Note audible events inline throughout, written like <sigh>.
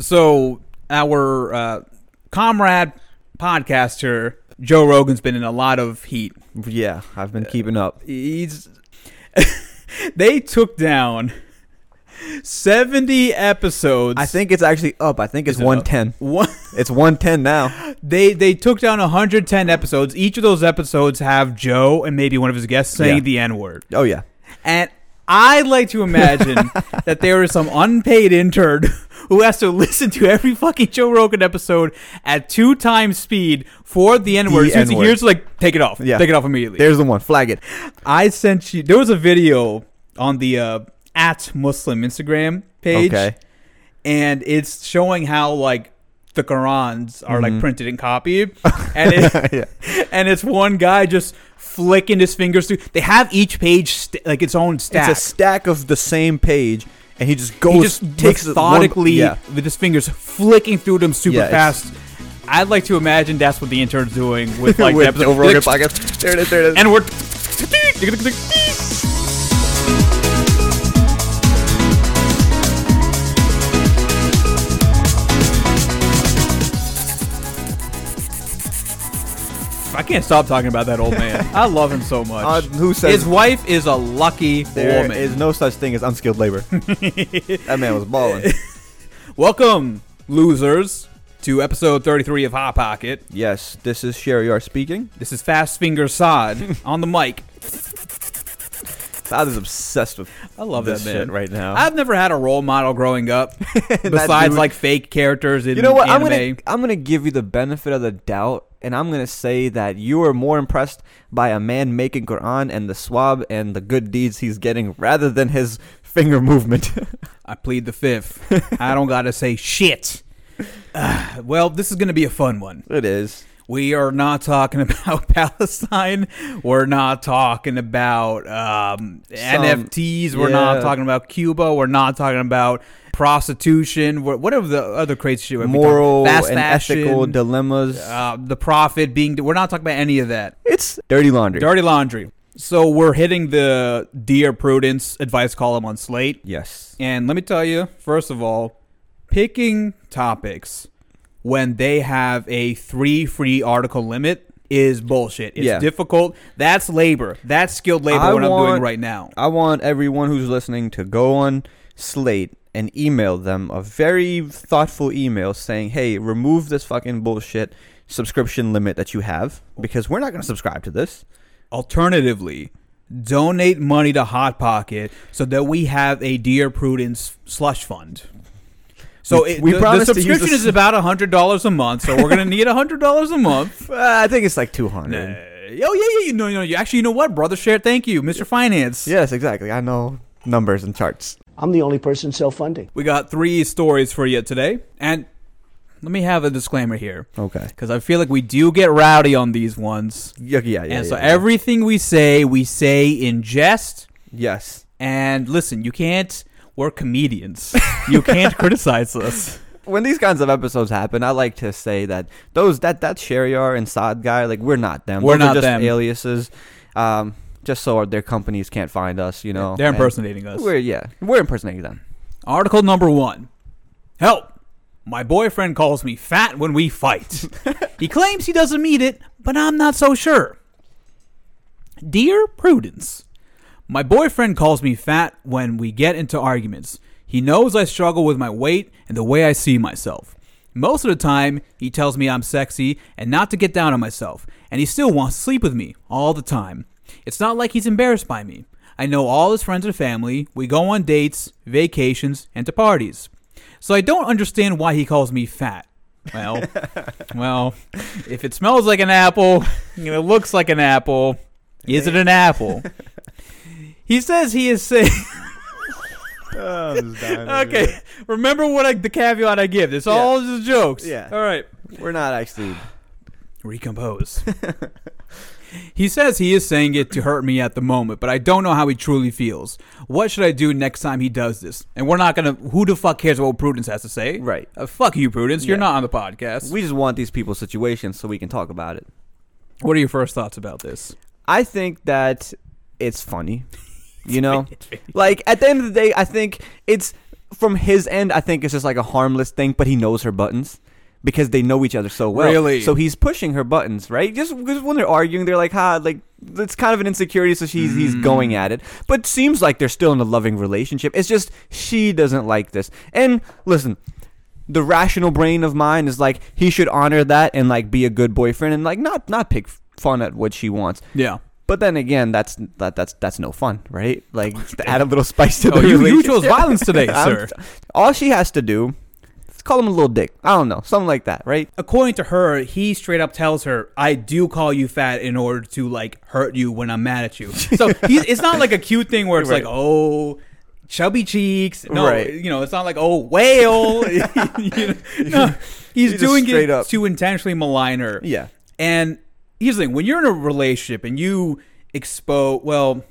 So our uh, comrade podcaster Joe Rogan's been in a lot of heat. Yeah, I've been keeping up. He's <laughs> they took down seventy episodes. I think it's actually up. I think it's it 110. one. It's 110 now. <laughs> They they took down 110 episodes. Each of those episodes have Joe and maybe one of his guests saying Yeah. the N word. Oh yeah. And I like to imagine <laughs> that there is some unpaid intern who has to listen to every fucking Joe Rogan episode at two times speed for the N word. The As soon as he hears, like, take it off. Yeah. Take it off immediately. There's the one. Flag it. I sent you. There was a video on the uh, at Muslim Instagram page, Okay. and it's showing how like the Qurans are like Mhm. printed and copied, <laughs> and it, yeah. <laughs> and it's one guy just flicking his fingers through. They have each page st- like its own stack. It's a stack of the same page, and he just goes he just takes it one- methodically yeah. with his fingers flicking through them super Yeah, fast. I'd like to imagine that's what the intern's doing with <laughs> like the with episode. Joe Rogan podcast. There it is. There it is. and we're <laughs> I can't stop talking about that old man. <laughs> I love him so much. Uh, who says His wife is a lucky there woman. is no such thing as unskilled labor? <laughs> that man was balling. <laughs> Welcome, losers, to episode 33 of Hot Pocket. Yes, this is Shariar speaking. This is Fast Finger Saad on the mic. Todd is obsessed with I love this that man. shit right now. I've never had a role model growing up besides dude- like fake characters in you know what? I'm anime. gonna I'm gonna give you the benefit of the doubt, and I'm gonna say that you are more impressed by a man making Quran and the sawab and the good deeds he's getting, rather than his finger movement. <laughs> I plead the fifth. I don't gotta say shit. Ah, <sighs> well, this is gonna be a fun one. it is. We are not talking <laughs> about Palestine. We're not talking about um, NFTs. We're not talking about Cuba. We're not talking about prostitution. Wha- Whatever the other crazy shit. we've been talking- Moral fast and ethical dilemmas. uh, the profit being. We're not talking about any of that. it's dirty laundry. Dirty laundry. So we're hitting the Dear Prudence advice column on Slate. yes. And let me tell you, first of all, picking topics when they have a three free article limit is bullshit. It's Yeah. difficult. That's labor. That's skilled labor. I what I'm doing right now. I want everyone who's listening to go on Slate and email them a very thoughtful email saying, "Hey, remove this fucking bullshit subscription limit that you have because we're not going to subscribe to this." Alternatively, donate money to Hot Pocket so that we have a Dear Prudence slush fund. So We- it, we the, the promise to use subscription is about hundred dollars a month. So we're gonna need hundred dollars a month. <laughs> Uh, I think it's like 200. Uh, oh yeah, yeah, you know, you know, you actually, you know what, brother, share. Thank you, Mr. Finance. Yes, exactly. I know numbers and charts. I'm the only person self-funding. We got three stories for you today, and let me have a disclaimer here Okay. because I feel like we do get rowdy on these ones, Yeah, yeah, yeah. and so yeah. everything we say, we say in jest. yes. And listen, you can't. We're comedians. you can't <laughs> criticize us. When these kinds of episodes happen, I like to say that those that that Sheriar and Saad guy, like we're not them. We're Those are not just them. aliases. Um, just so their companies can't find us, you know. They're and impersonating us. We're yeah, we're impersonating them. Article number one. Help. My boyfriend calls me fat when we fight. <laughs> he claims he doesn't mean it, but I'm not so sure. Dear Prudence, my boyfriend calls me fat when we get into arguments. He knows I struggle with my weight and the way I see myself. Most of the time, he tells me I'm sexy and not to get down on myself, and he still wants to sleep with me all the time. It's not like he's embarrassed by me. I know all his friends and family. We go on dates, vacations, and to parties. So I don't understand why he calls me fat. Well, <laughs> well, if it smells like an apple <laughs> and it looks like an apple, is it an apple? <laughs> He says he is saying. Oh, okay, remember what I, the caveat I give. It's all just jokes. Yeah. All right. We're not actually. <sighs> Recompose. He says he is saying it to hurt me at the moment, but I don't know how he truly feels. What should I do next time he does this? And we're not gonna. Who the fuck cares what Prudence has to say? Right. Uh, fuck you, Prudence. You're Yeah. not on the podcast. We just want these people's situations so we can talk about it. what are your first thoughts about this? I think that it's funny. <laughs> You know, like at the end of the day, I think it's from his end, I think it's just like a harmless thing, but he knows her buttons because they know each other so well. Really? So he's pushing her buttons, right? Just because when they're arguing, they're like, "Ha!" Like it's kind of an insecurity, so she's he's Mm. going at it. But seems like they're still in a loving relationship. It's just she doesn't like this. And listen. The rational brain of mine is like he should honor that and like be a good boyfriend and like not not pick fun at what she wants. Yeah. But then again, that's that that's that's no fun, right? Like <laughs> to add a little spice to the Oh, you, you chose relationship. violence today, <laughs> I'm- sir. All she has to do call him a little dick. I don't know, something like that, right? According to her, he straight up tells her, "I do call you fat in order to like hurt you when I'm mad at you." So <laughs> he's, it's not like a cute thing where it's Right. like, "Oh, chubby cheeks." No, Right. you know, it's not like, "Oh, whale." <laughs> <laughs> You know, no, he's He just doing it up- to intentionally malign her. Yeah. And here's the thing: when you're in a relationship and you expose, well,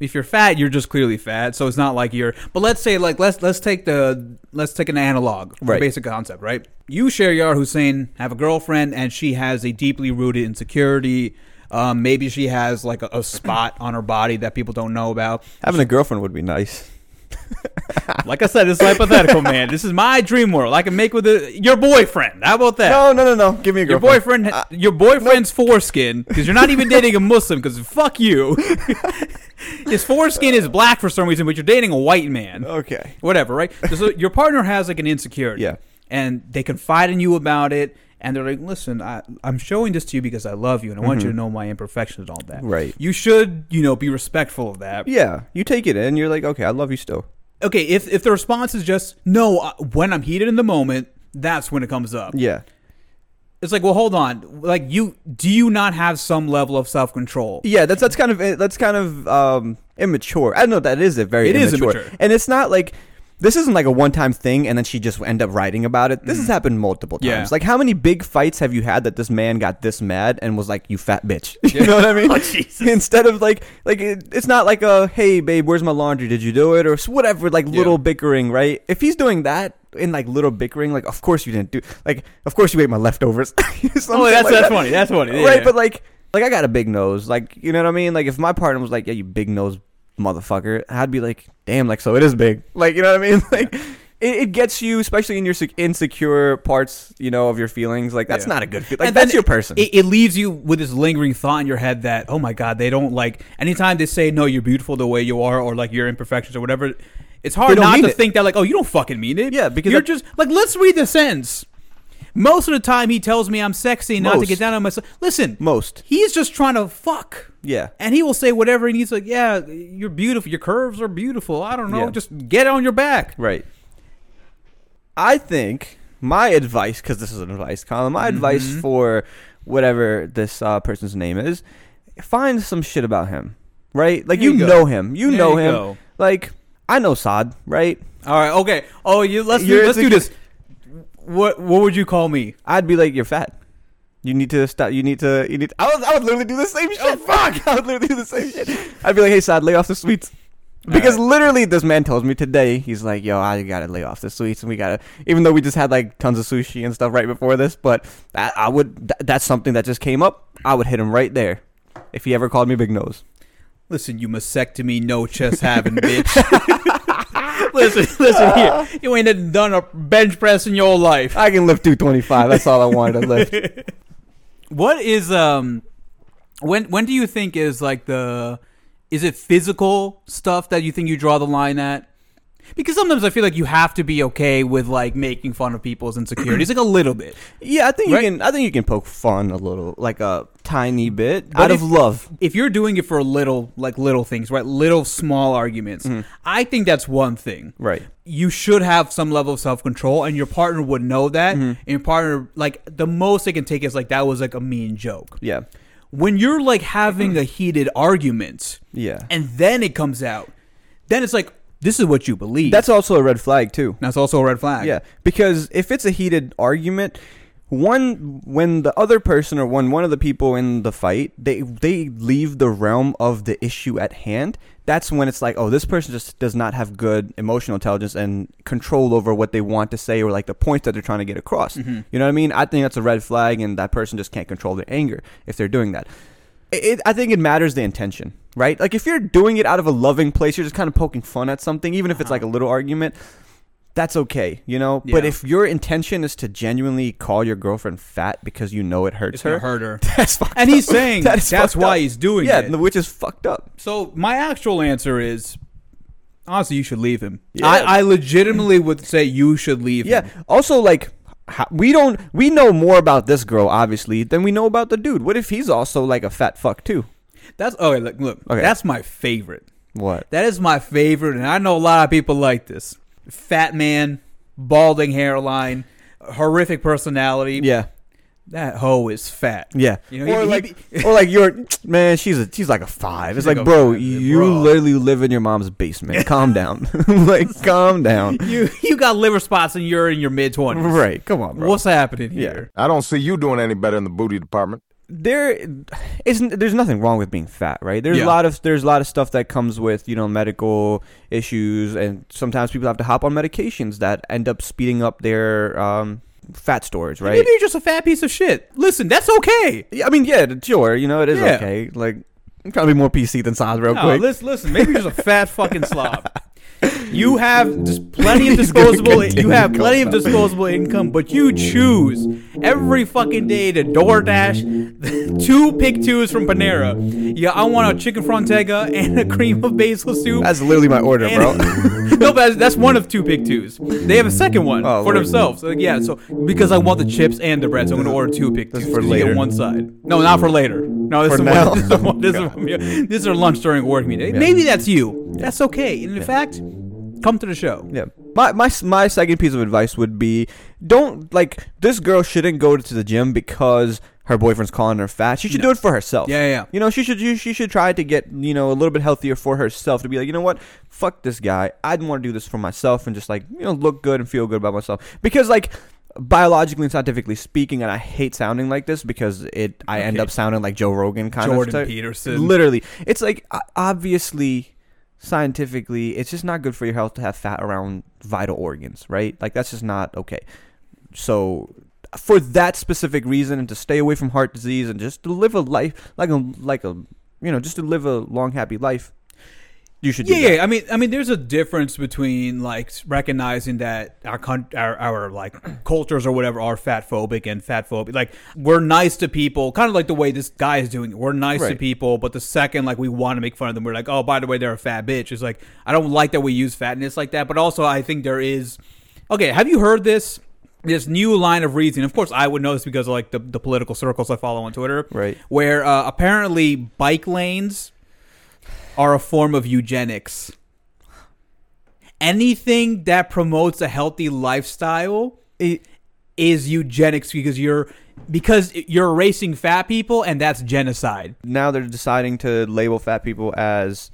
if you're fat, you're just clearly fat. So it's not like you're. But let's say, like, let's let's take the let's take an analog, for Right. basic concept, right? You Shariar Hussein, have a girlfriend, and she has a deeply rooted insecurity. Um, maybe she has like a, a spot on her body that people don't know about. Having a girlfriend would be nice. Like I said, it's hypothetical, man. This is my dream world. I can make with a, your boyfriend. How about that? No, no, no, no. Give me a Your girlfriend. boyfriend, uh, your boyfriend's foreskin, because you're not even dating a Muslim. Because fuck you, <laughs> his foreskin is black for some reason, but you're dating a white man. Okay. Whatever, right? So your partner has like an insecurity, Yeah. and they confide in you about it, and they're like, "Listen, I, I'm showing this to you because I love you, and I want you to know my imperfections and all that. Mm-hmm. Right. You should, you know, be respectful of that. Yeah, you take it in. You're like, okay, I love you still. Okay, if if the response is just no, uh, when I'm heated in the moment, that's when it comes up. Yeah. It's like, well, hold on. Like, you do you not have some level of self control? Yeah, that's that's kind of that's kind of um, immature. I know that is a very It is immature. immature. and it's not like this isn't like a one time thing, and then she just end up writing about it. This has happened multiple times. Mm. Yeah. Like, how many big fights have you had that this man got this mad and was like, "You fat bitch," <laughs> you know what I mean? <laughs> Oh, Jesus. Instead of like, like it, it's not like a, "Hey, babe, where's my laundry? Did you do it?" or whatever, like Yeah. little bickering, right? If he's doing that. In like little bickering, like of course you didn't do, like of course you ate my leftovers. <laughs> Oh, that's like that's that funny. That's funny. Yeah, right? yeah. But like, like I got a big nose. Like, you know what I mean? Like, if my partner was like, "Yeah, you big nose motherfucker," I'd be like, "Damn!" Like, so it is big. <laughs> Like, you know what I mean? <laughs> Like, it, it gets you, especially in your insecure parts, you know, of your feelings. Like, that's Yeah. not a good feeling. Like, And that's your person. It, it leaves you with this lingering thought in your head that, oh my god, they don't like. Anytime they say no, you're beautiful the way you are, or like your imperfections or whatever, it's hard don't to it. think that like, oh, you don't fucking mean it. Yeah, because you're that- just like, let's read the sentence. Most of the time, he tells me I'm sexy, not to Most. get down on myself. Listen, Most. he's just trying to fuck. Yeah. And he will say whatever he needs. Like, yeah, you're beautiful. Your curves are beautiful. I don't know. Yeah. Just get on your back. Right. I think my advice, because this is an advice column, my advice Mm-hmm. for whatever this uh, person's name is, find some shit about him. Right? Like, There you, you go. know him. You There know you him. go. Like, I know Saad, right? All right. Okay. Oh, you let's do, You're let's do this. What what would you call me? I'd be like, you're fat. You need to stop. You need to. You need. I would. I would literally do the same oh, shit. Oh, fuck! <laughs> I would literally do the same shit. I'd be like, hey, Saad, lay off the sweets. Because literally, this man tells me today, he's like, "Yo, I gotta lay off the sweets, and we gotta." Even though we just had like tons of sushi and stuff right before this, but that, I would. Th- that's something that just came up. I would hit him right there, if he ever called me big nose. Listen, you mastectomy, no chest having bitch. <laughs> <laughs> listen, listen here. <laughs> You ain't done a bench press in your life. I can lift 225. That's all I wanted to lift. What is um when when do you think is like the is it physical stuff that you think you draw the line at? Because sometimes I feel like you have to be okay with like making fun of people's insecurities, like a little bit. Yeah, I think Right? you can. I think you can poke fun a little, like a tiny bit, But out if- of love. If you're doing it for little, like little things, right? Little small arguments, mm-hmm. I think that's one thing. Right. you should have some level of self control, and your partner would know that. Mm-hmm. And your partner, like, the most they can take is like that was like a mean joke. Yeah. When you're like having a heated argument, Yeah. and then it comes out, then it's like this is what you believe. That's also a red flag too. that's also a red flag. Yeah, because if it's a heated argument, one when the other person or when one of the people in the fight they they leave the realm of the issue at hand, that's when it's like, oh, this person just does not have good emotional intelligence and control over what they want to say or like the points that they're trying to get across. Mm-hmm. You know what I mean? I think that's a red flag, and that person just can't control their anger if they're doing that. It, I think it matters the intention, right? Like if you're doing it out of a loving place, you're just kind of poking fun at something, even if it's like a uh-huh. little argument that's okay, you know. But if your intention is to genuinely call your girlfriend fat because you know it hurts It's her, gonna hurt her. <laughs> that's fucked And he's saying <laughs> That is that's fucked why up. he's doing it. yeah, it. which is fucked up. So my actual answer is, honestly, you should leave him. Yeah. I, I legitimately would say you should leave Yeah. him. Also, like, how, we don't we know more about this girl obviously than we know about the dude. What if he's also like a fat fuck too? That's oh, okay. Look, look. Okay. That's my favorite. What? That is my favorite, and I know a lot of people like this. Fat man, balding hairline, horrific personality. Yeah. That hoe is fat. Yeah. You know, or he- like, he- <laughs> or like you're, man. She's a, she's like a five. It's like, like bro, five, you bro. literally live in your mom's basement. calm down. <laughs> like, <laughs> calm down. You you got liver spots and you're in your mid twenties. Right. Come on, bro. What's happening Yeah. here? I don't see you doing any better in the booty department. There isn't there's nothing wrong with being fat right there's Yeah. a lot of there's a lot of stuff that comes with you know medical issues and sometimes people have to hop on medications that end up speeding up their um fat storage right Maybe you're just a fat piece of shit. Listen, that's okay. I mean yeah sure you know it is Yeah. okay like I'm trying to be more pc than sounds real No, quick listen, listen. Maybe you're just a fat fucking slob. <laughs> You have just <laughs> plenty of disposable. You have plenty of disposable income, but you choose every fucking day to DoorDash <laughs> two pick twos from Panera. Yeah, I want a chicken frontega <laughs> and a cream of basil soup. that's literally my order bro no, but that's- one of two pick twos. They have a second one Oh, for Lord. themselves. So, yeah, so because I want the chips and the bread, so I'm going to order two pick twos. For 'cause you get later. one side. No, not for later. No, this For is now? One, this is one, oh, this, is this is our lunch during work meeting. Maybe that's you. That's okay. And in fact, come to the show. Yeah. My, my my second piece of advice would be don't like this girl shouldn't go to the gym because her boyfriend's calling her fat. She should do it for herself. Yeah, yeah, yeah. You know, she should she should try to get, you know, a little bit healthier for herself to be like, you know what? Fuck this guy. I'd want to do this for myself and just like, you know, look good and feel good about myself. Because like biologically and scientifically speaking, and I hate sounding like this because it I end Okay. up sounding like Joe Rogan kind Jordan of type- Peterson. Literally. It's like o- obviously scientifically it's just not good for your health to have fat around vital organs, right? Like that's just not okay. So for that specific reason and to stay away from heart disease and just to live a life like a like a you know, just to live a long happy life, you should do Yeah, that. yeah. I mean, I mean, there's a difference between like recognizing that our con- our, our like <clears throat> cultures or whatever are fat phobic and fat phobic. Like we're nice to people, kind of like the way this guy is doing it. We're nice to people, but the second like we want to make fun of them, we're like, oh, by the way, they're a fat bitch. It's like I don't like that we use fatness like that. But also, I think there is. Okay, have you heard this? This new line of reasoning. Of course, I would know this because of like the, the political circles I follow on Twitter. Right. Where uh, apparently bike lanes are a form of eugenics. Anything that promotes a healthy lifestyle is eugenics because you're because you're erasing fat people and that's genocide. Now they're deciding to label fat people as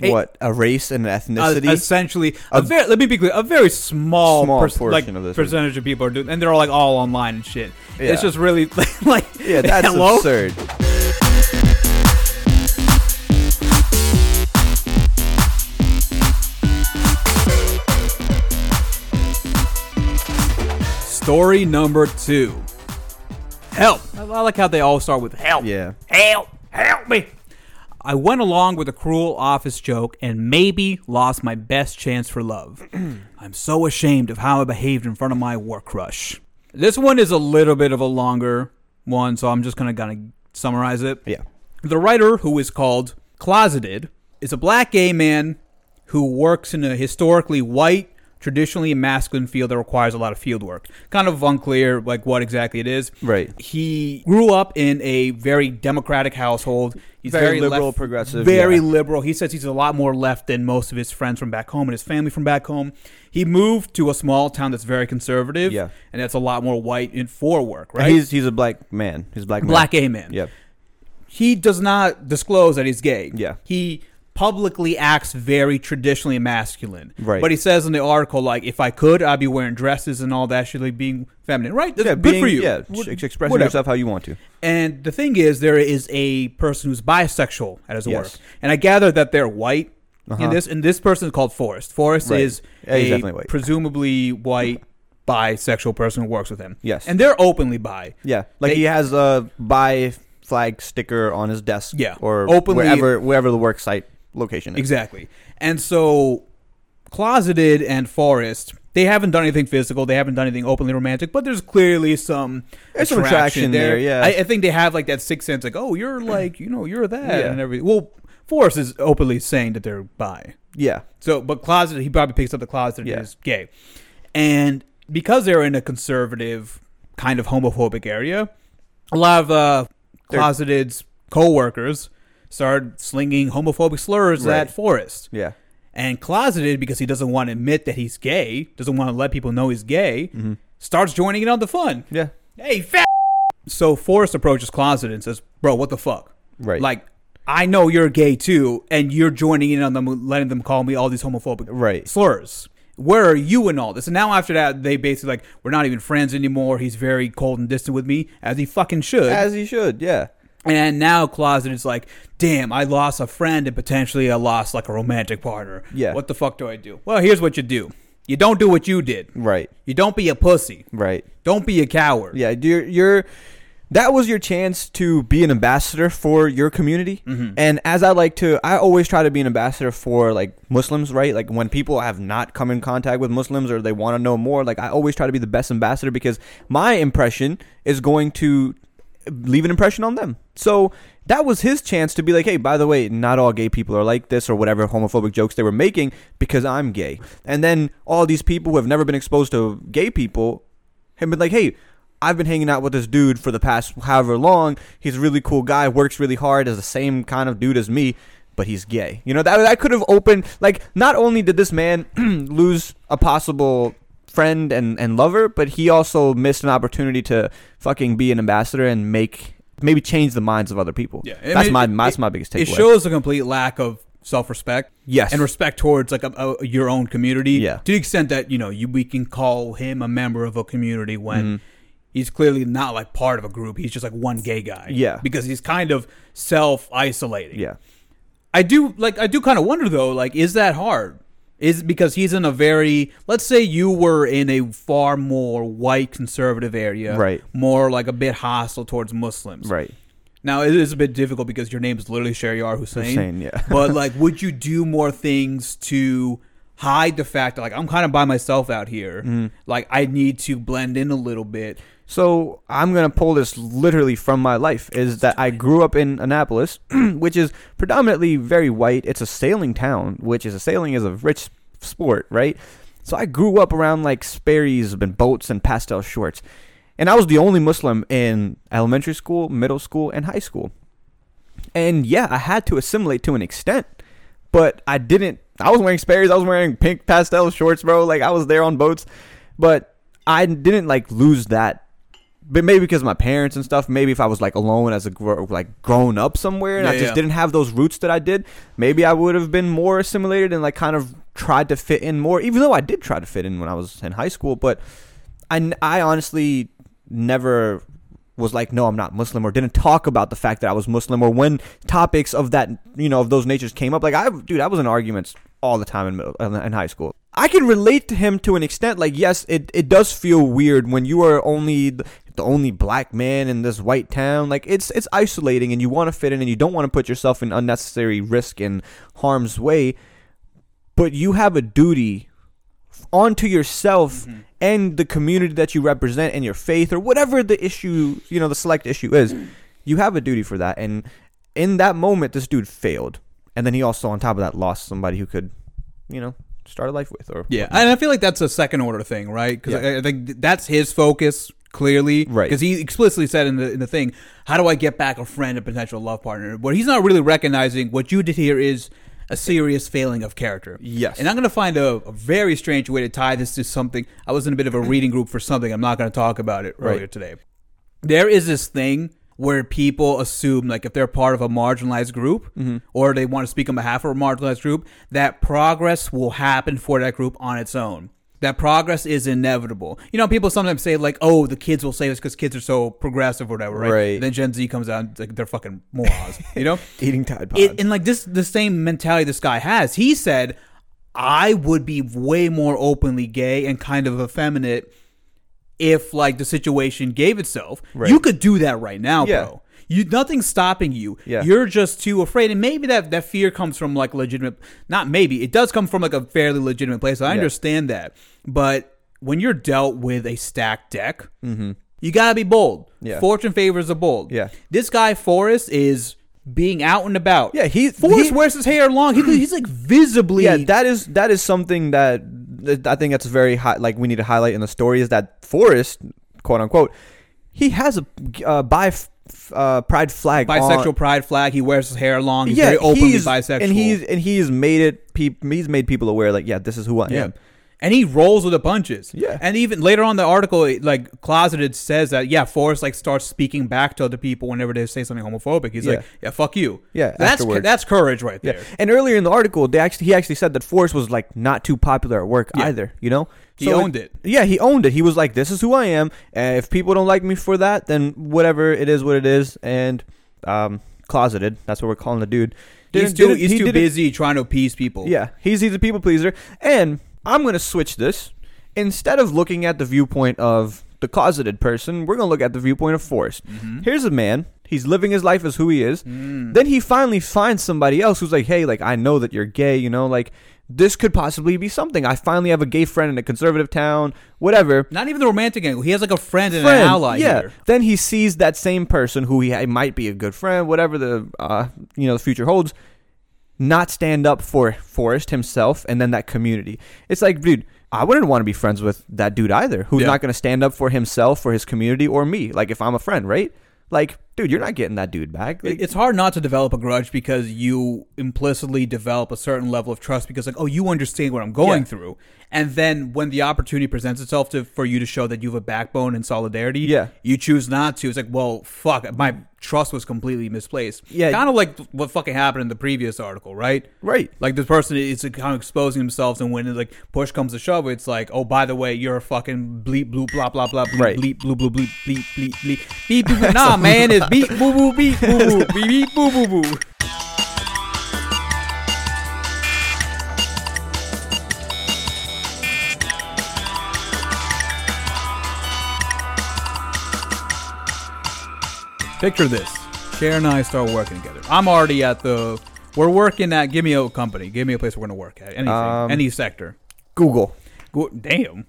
what a race and an ethnicity. essentially, a A- very, let me be clear, a very small, Small pers- portion like, of this. percentage of people are doing, and they're all like all online and shit. Yeah. It's just really <laughs> like, yeah, that's <laughs> hello? absurd. Story number two. Help. I like how they all start with help. Yeah. Help. Help me. I went along with a cruel office joke and maybe lost my best chance for love. <clears throat> I'm so ashamed of how I behaved in front of my war crush. This one is a little bit of a longer one, so I'm just going to kind of summarize it. Yeah. The writer, who is called Closeted, is a black gay man who works in a historically white, traditionally a masculine field that requires a lot of field work. Kind of unclear, like what exactly it is. Right. He grew up in a very democratic household. He's Very very, liberal, left- progressive, Very yeah. liberal. He says he's a lot more left than most of his friends from back home and his family from back home. He moved to a small town that's very conservative. Yeah. And that's a lot more white in for work, And right? He's he's a black man. He's a black man. black A man Yeah. he does not disclose that he's gay. Yeah. He publicly acts very traditionally masculine. Right. But he says in the article, like, if I could, I'd be wearing dresses and all that shit, like being feminine. Right? That's Yeah, good being- for you. Yeah, ex- expressing whatever. yourself how you want to. And the thing is, there is a person who's bisexual at his Yes. work. And I gather that they're white. Uh-huh. In this, and this person is called Forrest. Forrest Right. is Yeah, a definitely white. presumably white bisexual person who works with him. Yes. And they're openly bi. Yeah, like They- he has a bi flag sticker on his desk. Yeah, or openly- wherever wherever the work site location is. Exactly. And so Closeted and Forrest They haven't done anything physical. They haven't done anything openly romantic, but there's clearly some There's some attraction there, yeah. I, I think they have like that sixth sense, like, oh, you're <clears throat> like, you know, you're that Yeah. and everything. Well, Forrest is openly saying that they're bi. Yeah. So, but Closeted, he probably picks up the closet Yeah. is gay, and because they're in a conservative kind of homophobic area, a lot of uh, They're- closeted co-workers started slinging homophobic slurs Right. at Forrest. Yeah. And closeted because he doesn't want to admit that he's gay, doesn't want to let people know he's gay, mm-hmm. starts joining in on the fun. Yeah. Hey, fat. <laughs> So Forrest approaches closeted and says, "Bro, what the fuck? Right. Like, I know you're gay too, and you're joining in on them, letting them call me all these homophobic Right. slurs. Where are you in all this?" And now after that, they basically like, "We're not even friends anymore. He's very cold and distant with me, as he fucking should." As he should. Yeah. And now Closet is like, "Damn, I lost a friend and potentially I lost like a romantic partner. Yeah. What the fuck do I do?" Well, here's what you do. You don't do what you did. Right. You don't be a pussy. Right. Don't be a coward. Yeah, you're, you're that was your chance to be an ambassador for your community. Mm-hmm. And as I like to, I always try to be an ambassador for like Muslims, right? Like when people have not come in contact with Muslims or they want to know more, like I always try to be the best ambassador because my impression is going to leave an impression on them. So that was his chance to be like, hey, by the way, not all gay people are like this or whatever homophobic jokes they were making because I'm gay. And then all these people who have never been exposed to gay people have been like, hey, I've been hanging out with this dude for the past however long. He's a really cool guy, works really hard, is the same kind of dude as me, but he's gay. You know, that, that could have opened, like, not only did this man <clears throat> lose a possible friend and, and lover, but he also missed an opportunity to fucking be an ambassador and make, maybe change the minds of other people. Yeah, I That's mean, my, that's it- my biggest takeaway. It shows a complete lack of self-respect. Yes. and respect towards like a, a, your own community. Yeah. to the extent that you know you we can call him a member of a community when Mm-hmm. he's clearly not like part of a group. He's just like one gay guy. Yeah. because he's kind of self-isolating. yeah. I do like I do kind of wonder though, like, is that hard? Is because he's in a very let's say you were in a far more white conservative area, Right. More like a bit hostile towards Muslims, Right. Now it is a bit difficult because your name is literally Shariar Hussein. Hussein, yeah. <laughs> but like, would you do more things to hide the fact that like I'm kind of by myself out here? Mm-hmm. Like I need to blend in a little bit. So I'm gonna pull this literally from my life. Is that I grew up in Annapolis, <clears throat> which is predominantly very white. It's a sailing town, which is a sailing is a rich sport, right? So I grew up around like Sperry's and boats and pastel shorts, and I was the only Muslim in elementary school, middle school, and high school. And yeah, I had to assimilate to an extent, but I didn't. I was wearing Sperry's. I was wearing pink pastel shorts, bro. Like I was there on boats, but I didn't like lose that. But maybe because of my parents and stuff. Maybe if I was like alone as a gro- like grown up somewhere and I just yeah. didn't have those roots that I did, maybe I would have been more assimilated and like kind of tried to fit in more. Even though I did try to fit in when I was in high school, but I I honestly never was like, no, I'm not Muslim, or didn't talk about the fact that I was Muslim, or when topics of that, you know, of those natures came up. Like, I, dude, I was in arguments all the time in in high school. I can relate to him to an extent. Like, yes, it, it does feel weird when you are only the, only black man in this white town. Like, it's it's isolating, and you want to fit in, and you don't want to put yourself in unnecessary risk and harm's way. But you have a duty onto yourself mm-hmm. and the community that you represent and your faith or whatever the issue you know the select issue is <clears throat> you have a duty for that and in that moment this dude failed and then he also on top of that lost somebody who could you know start a life with or Yeah, and I feel like that's a second order thing, right? Because Yeah. I, I think that's his focus clearly, Right. Because he explicitly said in the in the thing, "How do I get back a friend, a potential love partner?" But he's not really recognizing what you did here is a serious failing of character. Yes. and I'm going to find a, a very strange way to tie this to something. I was in a bit of a reading group for something. I'm not going to talk about it earlier Right. today. There is this thing where people assume, like, if they're part of a marginalized group Mm-hmm. or they want to speak on behalf of a marginalized group, that progress will happen for that group on its own. That progress is inevitable. You know, people sometimes say, like, oh, the kids will say this because kids are so progressive or whatever, right? Right. then Gen Z comes out and like, they're fucking morons, <laughs> you know? eating tide pods it, and like this the same mentality this guy has he said i would be way more openly gay and kind of effeminate if like the situation gave itself Right. you could do that right now Yeah. bro You nothing's stopping you. Yeah. You're just too afraid, and maybe that that fear comes from like legitimate. Not maybe it does come from like a fairly legitimate place. I Yeah. understand that, but when you're dealt with a stacked deck, you gotta be bold. Mm-hmm. Yeah. Fortune favors the bold. Yeah. This guy Forrest is being out and about. Yeah, he- Forrest he- wears his hair long. He, <clears throat> he's like visibly. yeah, that is that is something that I think that's very high. Like we need to highlight in the story is that Forrest, quote unquote, he has a uh, bi uh, pride flag. bisexual on- pride flag. He wears his hair long. He's yeah, very openly he's, bisexual. and he's and he's made it. Peop, he's made people aware. Like, yeah, this is who I Yeah. am. And he rolls with the punches. Yeah. And even later on the article, it, like Closeted says that yeah, Forrest like starts speaking back to other people whenever they say something homophobic. He's like, Yeah. yeah, fuck you. Yeah, That's that's courage right Yeah, there. and earlier in the article, they actually he actually said that Forrest was like not too popular at work Yeah. either. You know, He owned it. Yeah, he owned it. He was like, "This is who I am. And if people don't like me for that, then whatever it is, what it is." And um, closeted. That's what we're calling the dude. He's Didn't- too he's too busy trying to appease people. Yeah, he's he's a people pleaser. And I'm gonna switch this. Instead of looking at the viewpoint of the closeted person, we're gonna look at the viewpoint of Forrest. Mm-hmm. Here's a man. He's living his life as who he is. Mm. Then he finally finds somebody else who's like, "Hey, like I know that you're gay. You know, like this could possibly be something. I finally have a gay friend in a conservative town. Whatever." Not even the romantic angle. He has like a friend and friend, an ally yeah. here. Then he sees that same person who he ha- might be a good friend, whatever the uh, you know the future holds, not stand up for Forrest himself and then that community. It's like, dude, I wouldn't want to be friends with that dude either, who's Yeah. not going to stand up for himself, for his community, or me. Like if I'm a friend, right? Like, dude, you're not getting that dude back. Like, It's hard not to develop a grudge because you implicitly develop a certain level of trust because like, oh, you understand what I'm going Yeah. through. And then when the opportunity presents itself to for you to show that you have a backbone and solidarity, Yeah. you choose not to. It's like, well, fuck, my trust was completely misplaced. Yeah. Kind of like what fucking happened in the previous article, right? Right. Like this person is kind of exposing themselves, and when like push comes to shove, it's like, oh, by the way, you're a fucking bleep, bloop, blah, blah, blah, bleep, Right. bleep, bloop, bloop, bleep, bleep, bleep, bleep, boop, boop. Nah, <laughs> man, it's beep, boo, boo, beep, boo, boo, beep, beep, boo, boo, boo. Picture this. Cher and I start working together. I'm already at the. We're working at. Give me a company. Give me a place we're going to work at. Anything. Um, any sector. Google. Go- Damn.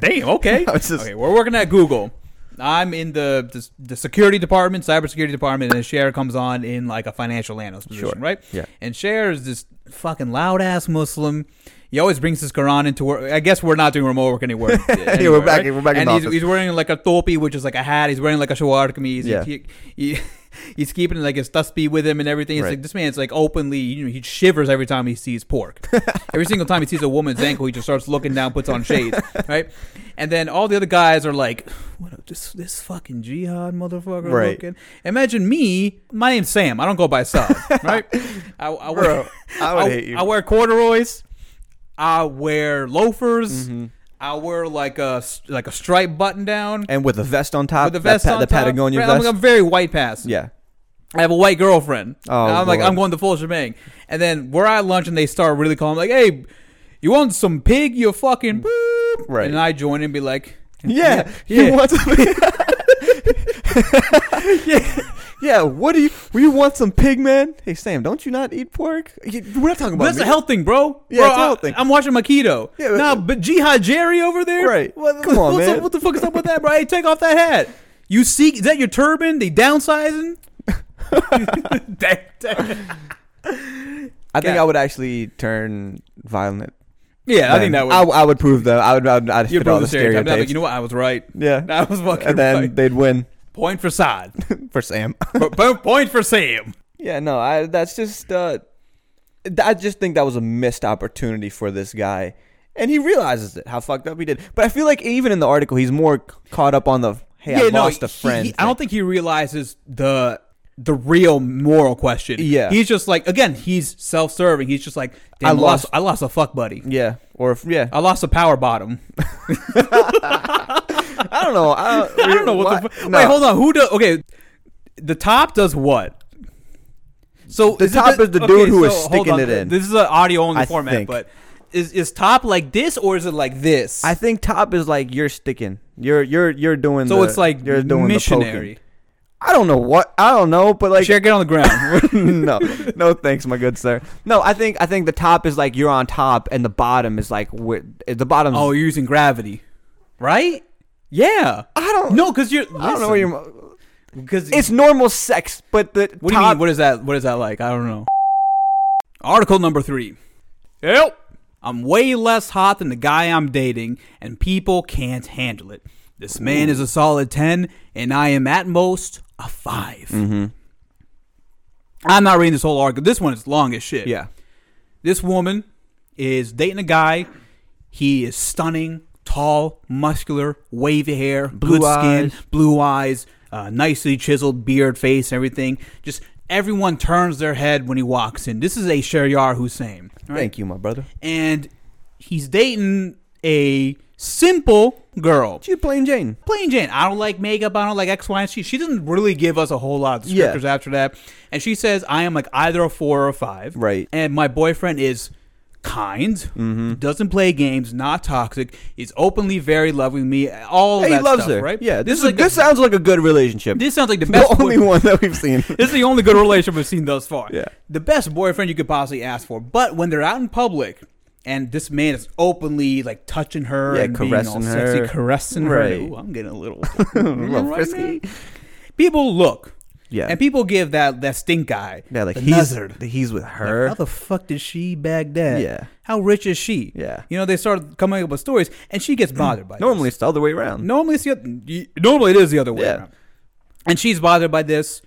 Damn. Okay. <laughs> Just- okay. We're working at Google. I'm in the, the the security department, cybersecurity department, and Cher comes on in like a financial analyst position, Sure. right? Yeah. And Cher is this fucking loud ass Muslim. He always brings his Quran into work. I guess we're not doing remote work anywhere. <laughs> anywhere, we're back- right? we're back in And the he's, he's wearing like a topi, which is like a hat. He's wearing like a shalwar kameez. Yeah. He, he, <laughs> he's keeping like his tasbih with him and everything. It's Right. like this man's like openly, you know, he shivers every time he sees pork. <laughs> every single time he sees a woman's ankle, he just starts looking down, puts on shades, right? And then all the other guys are like, "What a- this this fucking jihad motherfucker Right. looking." Imagine me. My name's Sam. I don't go by Saad, right? I, I wear, Bro, I would hate you. I wear corduroys. I wear loafers. Mm-hmm. I wear like a like a striped button down And with a vest on top. with the that vest pa- on the top. Patagonia I'm, vest. I'm very white passing. yeah. I have a white girlfriend. Oh, I'm like, I'm going the full shebang. And then we're at lunch and they start really calling like, hey, you want some pig? You fucking boop. Right. And I join and be like, Yeah, <laughs> Yeah. He wants yeah, <laughs> yeah. What do you? We you want some pig, man? Hey Sam, don't you not eat pork? We're not talking about that's me. a health thing, bro. Yeah, Bro, it's a health I, thing. I'm watching my keto. Yeah, but- nah, but Jihad Jerry over there? Right. What, Come on, man. Up, what the fuck is up with that, bro? Hey, take off that hat. You see, is that your turban? They downsizing? <laughs> Dang, dang. I think Yeah. I would actually turn violent. Yeah, I think that would. I, I would prove that. I would. I'd, I'd you fit all the the stereotype. Stereotypes. Like, you know what? I was right. yeah, <laughs> I was fucking and then right. they'd win Point for Saad. <laughs> for Sam. <laughs> Po- po- Point for Sam. yeah, no, I. That's just. Uh, I just think that was a missed opportunity for this guy, and he realizes it. How fucked up he did. But I feel like even in the article, he's more caught up on the. Hey, I lost a friend. he- I don't think he realizes the the real moral question. Yeah. he's just like again, he's self serving. He's just like, I lost, lost- I lost a fuck buddy. Yeah, or if, yeah. I lost a power bottom. <laughs> I don't know. I don't, <laughs> I don't know what, the fu- no. Wait, hold on. Who does? Okay, the top does what? So The is top is the dude who is hold sticking it in. This is an audio only I format, think. but is is top like this or is it like this? I think top is like you're sticking. You're you're you're doing. so the- it's like you're doing missionary. The I don't know what I don't know, but like Share, get on the ground. <laughs> no, no, thanks, my good sir. No, I think I think the top is like you're on top, and the bottom is like where, the bottom. oh, you're using gravity, right? Yeah. I don't. No, because you're. I don't know what you're. Because It's normal sex, but the What do you mean? What is that? What is that like? I don't know. Article number three. Yep. I'm way less hot than the guy I'm dating, and people can't handle it. This man is a solid 10, and I am at most a 5. Mm-hmm. I'm not reading this whole article. This one is long as shit. Yeah, This woman is dating a guy. He is stunning, tall, muscular, wavy hair, Blue good eyes. skin, blue eyes, uh, nicely chiseled beard, face, everything. Just everyone turns their head when he walks in. This is a Sharyar Hussein. right? thank you, my brother. And he's dating a simple girl. She's plain Jane. Plain Jane. I don't like makeup. I don't like X, Y, and Z. She doesn't really give us a whole lot of Yeah. descriptors after that. And she says, I am like either a four or a five. Right. And my boyfriend is kind, Mm-hmm. doesn't play games, not toxic, is openly very loving me. All he loves stuff, her, right? Yeah, this, is like this the, sounds like a good relationship. this sounds like the the only boy- one that we've seen. <laughs> this is the only good relationship we've seen thus far. Yeah. The best boyfriend you could possibly ask for. But when they're out in public and this man is openly like touching her Yeah, and being all caressing sexy, her. caressing her. Ooh, I'm getting a little, <laughs> a little right frisky. now. People look. Yeah. And people give that that stink eye. Yeah, like he's nuzzard. he's with Like, her. how the fuck did she bag that? Yeah. How rich is she? Yeah. You know, they start coming up with stories, and she gets <clears throat> bothered by it. Normally, this. it's the other way around. Normally, it's the normally it is the other way Yeah. around. And she's bothered by this,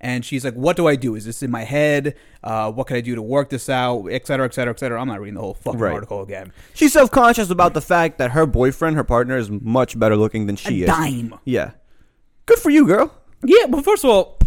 and she's like, "What do I do? Is this in my head? Uh, what can I do to work this out? Et cetera, et cetera, et cetera." I'm not reading the whole fucking Right. article again. She's self conscious about the fact that her boyfriend, her partner, is much better looking than she a is. dime. Yeah. Good for you, girl. Yeah, but first of all,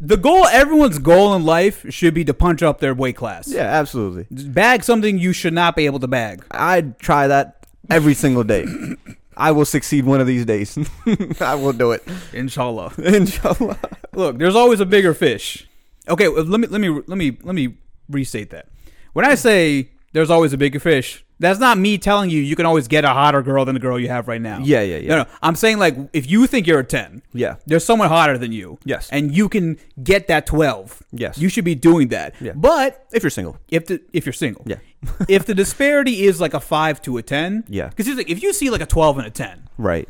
the goal, everyone's goal in life should be to punch up their weight class. Yeah, absolutely. Bag something you should not be able to bag. I'd try that every single day. <clears throat> I will succeed one of these days. <laughs> I will do it. Inshallah. <laughs> Inshallah. Look, there's always a bigger fish. Okay, let me let me let me let me restate that. When I say there's always a bigger fish, that's not me telling you you can always get a hotter girl than the girl you have right now. Yeah, yeah, yeah. No, no. I'm saying like if you think you're a 10, Yeah. there's someone hotter than you. Yes. And you can get that 12. Yes. You should be doing that. Yeah. But If you're single. if the if you're single. Yeah. <laughs> if the disparity is like a 5 to a 10, Yeah. Cuz like if you see like a 12 and a 10, Right.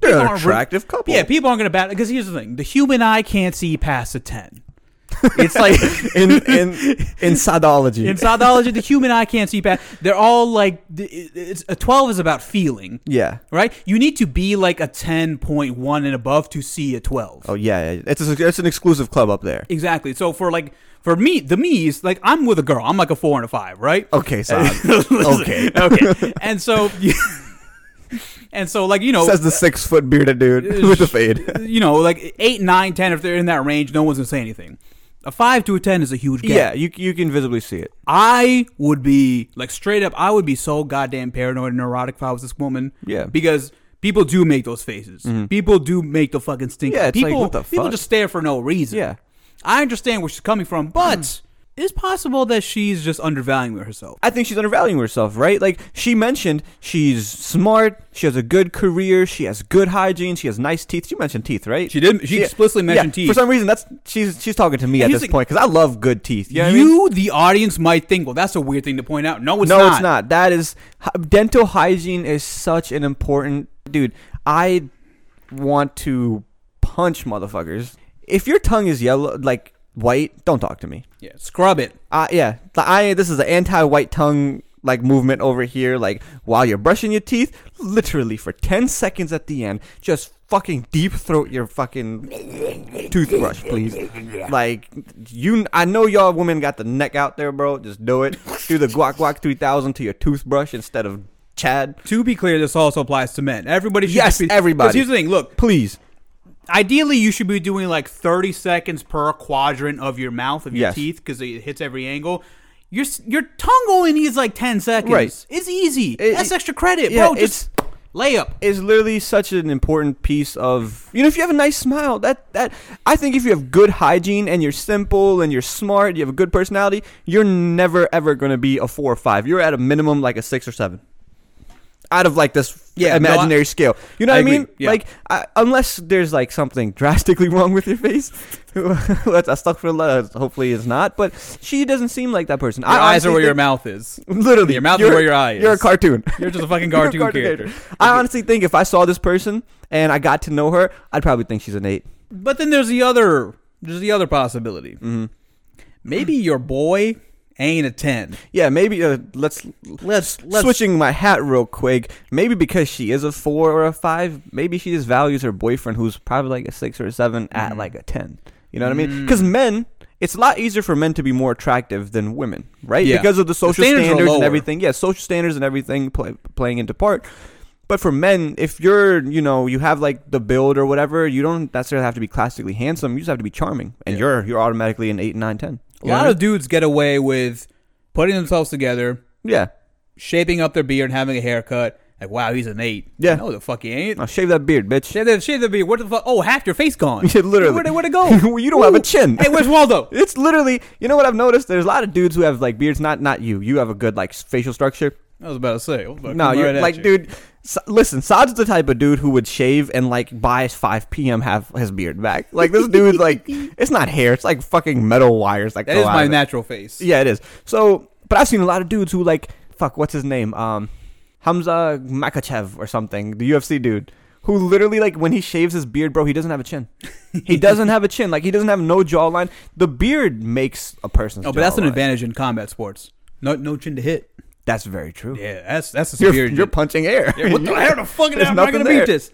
They're an aren't re- attractive couple. Yeah, people aren't going to bat because here's the thing: the human eye can't see past a ten. It's like in in in sadology. in psychology, the human eye can't see past. They're all like it's, a twelve is about feeling, yeah. right? You need to be like a ten point one and above to see a twelve. Oh yeah, yeah. it's a, it's an exclusive club up there. Exactly. So for like for me, the me's like I'm with a girl. I'm like a four and a five, right? Okay, Saad. <laughs> okay. okay. And so, <laughs> and so like you know, Says the six foot bearded dude uh, <laughs> with the fade. you know, like eight, nine, ten. If they're in that range, no one's gonna say anything. A five to a ten is a huge gap. Yeah, you you can visibly see it. I would be like straight up. I would be so goddamn paranoid and neurotic if I was this woman. Yeah. Mm-hmm. because people do make those faces. People do make the fucking stink. Yeah, it's like, people, what the people just stare for no reason. Yeah. I understand where she's coming from, but it's possible that she's just undervaluing herself. I think she's undervaluing herself, right? Like she mentioned, she's smart. She has a good career. She has good hygiene. She has nice teeth. She mentioned teeth, right? She did- she explicitly mentioned yeah, teeth. For some reason, that's she's she's talking to me at this the- point because I love good teeth. You, know what I mean? the audience, might think, well, that's a weird thing to point out. No, it's no, not. it's not. That is dental hygiene is such an important dude. I want to punch motherfuckers. If your tongue is yellow, like white, don't talk to me. Yeah, scrub it. Uh, yeah, the- I this is an anti-white tongue like movement over here. Like while you're brushing your teeth, literally for ten seconds at the end, just fucking deep throat your fucking toothbrush, please. Like you, I know y'all women got the neck out there, bro. Just do it. Do the guac guac three thousand to your toothbrush instead of Chad. To be clear, this also applies to men. Everybody should Yes, be, everybody. Here's the thing. Look, Please. Ideally you should be doing like 30 seconds per quadrant of your mouth of your Yes. teeth because it hits every angle. Your your tongue only needs like 10 seconds. Right. it's easy. It- that's extra credit yeah, bro. just layup is literally such an important piece of you know if you have a nice smile that that I think if you have good hygiene and you're simple and you're smart you have a good personality you're never ever going to be a 4 or 5 you're at a minimum like a 6 or 7 out of like this Yeah, imaginary scale. You know what I mean? yeah. Like I, unless there's like something <laughs> drastically wrong with your face, <laughs> let's stuck for a lot. Hopefully it's not. But she doesn't seem like that person. Your I eyes are where your mouth is. Literally, Your mouth is where your eye You're a cartoon. <laughs> You're just a fucking You're a cartoon, character. I honestly think if I saw this person and I got to know her, I'd probably think she's an eight. But then there's the other there's the other possibility. Mm-hmm. Maybe your boy ain't a ten. Yeah, maybe uh, let's Let's let's switching my hat real quick. Maybe because she is a four or a five, maybe she just values her boyfriend who's probably like a six or a seven Mm. at like a ten. You know what I mean? Because men, it's a lot easier for men to be more attractive than women, right? Yeah. Because of the social standards standards and everything. Yeah, social standards and everything play, playing into part. But for men, if you're, you know, you have like the build or whatever, you don't necessarily have to be classically handsome. You just have to be charming, and Yeah. you're you're automatically an eight, nine, ten. A lot of dudes get away with putting themselves together, yeah. shaping up their beard, having a haircut. Like, wow, he's an eight. Yeah. No, the fuck he ain't. Now shave that beard, bitch. Shave the, shave the beard. What the fuck? Oh, half your face gone. <laughs> Yeah, literally. Where'd it, where'd it go? <laughs> you don't have a chin. hey, where's Waldo? <laughs> It's literally, you know what I've noticed? There's a lot of dudes who have like beards. Not not you. You have a good like facial structure. I was about to say. I was about to No, you're at like, you. dude. So, listen, Saad's the type of dude who would shave and like by 5 p.m. have his beard back. Like this dude, like <laughs> it's not hair. It's like fucking metal wires. Like That go is out my natural face. Yeah, it is. So, but I've seen a lot of dudes who like fuck. What's his name? Um, Hamza Makhachev or something. The UFC dude. Who literally like when he shaves his beard, bro, he doesn't have a chin. <laughs> He doesn't have a chin. Like he doesn't have no jawline. The beard makes a person. Oh, but that's an advantage in combat sports. No, no chin to hit. That's very true. Yeah, that's that's a You're, superior. you're punching air. Yeah, what the hell the <laughs> fuck am I gonna there. beat this?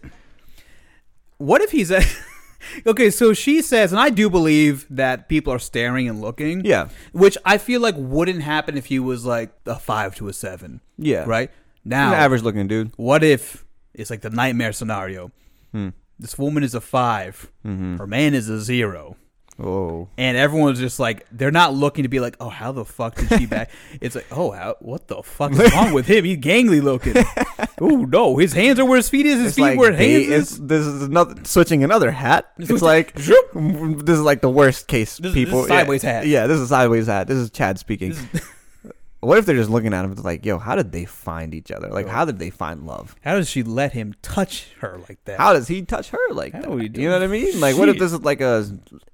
What if he's a <laughs> Okay, so she says, and I do believe that people are staring and looking. Yeah. Which I feel like wouldn't happen if he was like a five to a seven. Yeah. Right? He's Now an average looking dude. what if it's like the nightmare scenario? Hmm. This woman is a 5 Mm-hmm. her man is a zero. Oh. And everyone's just like they're not looking to be like, oh, how the fuck did she back? <laughs> it's like, oh, how, what the fuck is wrong with him? He's gangly looking. <laughs> oh no, his hands are where his feet is. His It's feet like where his they- hands it's, is. this is another switching another hat. It's Switch- like this is like the worst case. This is- this people is sideways yeah, hat. Yeah, this is sideways hat. This is Chad speaking. What if they're just looking at him? It's like, yo, how did they find each other? Like, how did they find love? How does she let him touch her like that? How does he touch her like How that? do we do- You know what I mean? Like, what if Shit. this is like a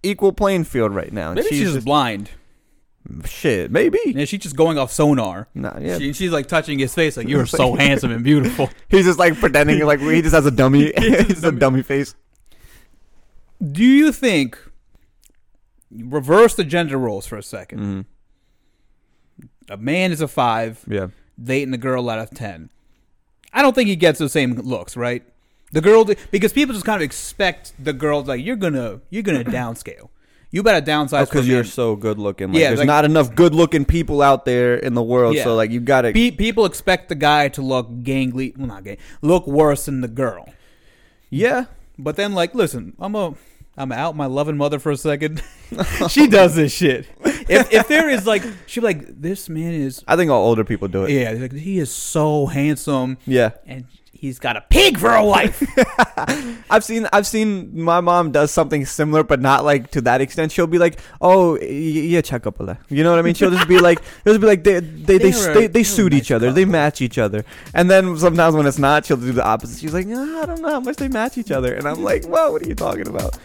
equal playing field right now? and Maybe she's, just blind. shit. Maybe. Yeah, she's just going off sonar. Nah, yeah. She, she's like touching his face, like you're <laughs> so handsome and beautiful. <laughs> He's just like pretending like he just has a dummy. <laughs> He's a dummy face. Do you think reverse the gender roles for a 2nd Mm-hmm. A man is a five, Yeah. dating a girl out of ten. I don't think he gets the same looks, right? The girl, because people just kind of expect the girls like you're gonna you're gonna <clears throat> downscale. You better downsize oh, Because for you're so good looking. Like, Yeah, there's like- not enough good looking people out there in the world. Yeah. So like you gotta. Pe- people expect the guy to look gangly, well not gang, look worse than the girl. yeah. But then, like, listen, I'm a, I'm out my loving mother for a second. <laughs> <laughs> she does this shit. If, if there is like, she'd be like, this man is, I think all older people do it. yeah, like, he is so handsome, Yeah. and he's got a pig for a wife. <laughs> I've seen I've seen my mom does something similar, but not like to that extent. She'll be like, "Oh, yeah, check up You know what I mean? She'll just be like, <laughs> "It'll be like they they they they, they, they're suit nice each other, they match each other." And then sometimes when it's not, she'll do the opposite. She's like, "No, I don't know how much they match each other," and I'm like, "Well, what are you talking about?"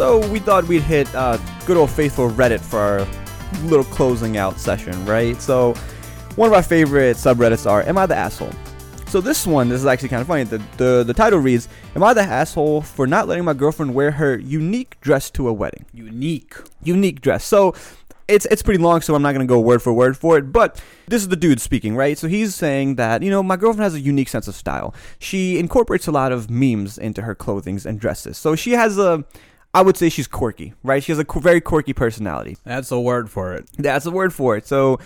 So we thought we'd hit uh, good old faithful Reddit for our little closing out session, right? So one of our favorite subreddits are "Am I the asshole?" So this one, this is actually kind of funny. The, the the title reads, "Am I the asshole for not letting my girlfriend wear her unique dress to a wedding?" Unique. unique dress. So it's it's pretty long, so I'm not gonna go word for word for it. But this is the dude speaking, right? So he's saying that you know my girlfriend has a unique sense of style. She incorporates a lot of memes into her clothings and dresses. So she has a, I would say she's quirky, right? She has a qu- very quirky personality. That's a word for it. That's a word for it. So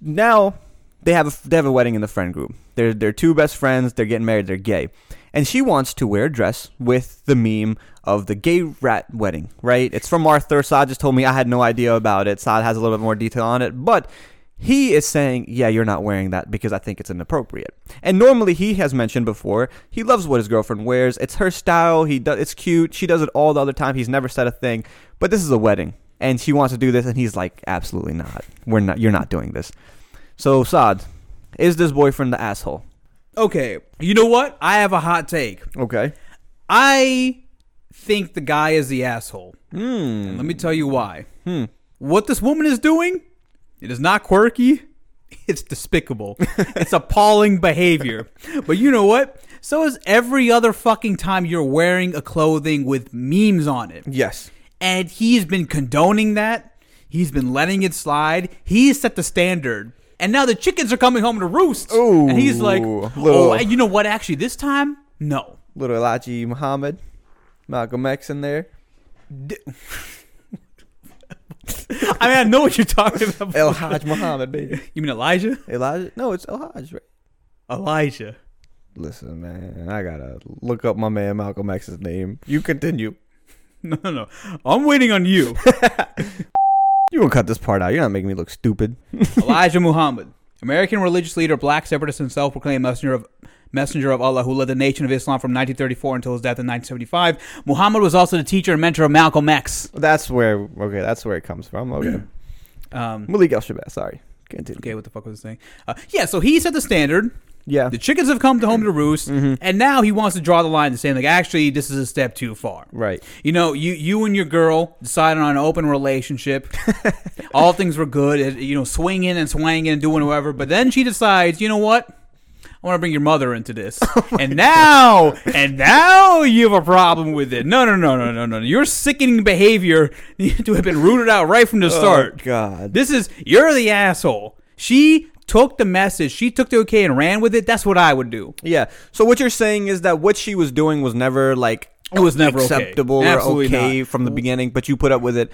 now they have a, they have a wedding in the friend group. They're they're two best friends. They're getting married. They're gay, and she wants to wear a dress with the meme of the gay rat wedding. Right? It's from Arthur. Saad just told me I had no idea about it. Saad has a little bit more detail on it, but He is saying, "Yeah, you're not wearing that because I think it's inappropriate." And normally, he has mentioned before he loves what his girlfriend wears. It's her style. He does. It's cute. She does it all the other time. He's never said a thing. But this is a wedding, and she wants to do this, and he's like, "Absolutely not. We're not. You're not doing this." So, Saad, is this boyfriend the asshole? Okay, you know what? I have a hot take. Okay. I think the guy is the asshole. Hmm. And let me tell you why. What this woman is doing, it is not quirky. <laughs> It's despicable. <laughs> it's appalling behavior. But you know what? So is every other fucking time you're wearing a clothing with memes on it. Yes. And he's been condoning that. He's been letting it slide. He's set the standard. And now the chickens are coming home to roost. Ooh, and he's like, little- oh, you know what? Actually, this time, no. Little Elijah Muhammad, Malcolm X in there. <laughs> <laughs> I mean, I know what you're talking about. El Hajj Muhammad, baby. You mean Elijah? Elijah? No, it's El Hajj, right? Elijah. Listen, man, I gotta look up my man Malcolm X's name. You continue. <laughs> No, no, no. I'm waiting on you. <laughs> You gonna cut this part out. You're not making me look stupid. Elijah Muhammad, American religious leader, black separatist, and self-proclaimed messenger of messenger of Allah who led the Nation of Islam from 1934 until his death in 1975. Muhammad was also the teacher and mentor of Malcolm X. That's where, okay, that's where it comes from. Okay. <clears throat> Um, Malik El Shabazz, sorry. Continue. okay, what the fuck was I saying? Uh, yeah, so he set the standard. Yeah. The chickens have come to home to roost, and now he wants to draw the line to saying like, actually, this is a step too far. Right. You know, you you and your girl decided on an open relationship. <laughs> All things were good, you know, swinging and swanging and doing whatever. But then she decides, you know what? I want to bring your mother into this, <laughs> oh and now, and now you have a problem with it. No, no, no, no, no, no. Your sickening behavior <laughs> needed to have been rooted out right from the oh, start. Oh, God. This is you're the asshole. She took the message, she took the okay and ran with it. That's what I would do. Yeah. So what you're saying is that what she was doing was never like It was never okay. acceptable or Absolutely okay not. from the beginning, but you put up with it,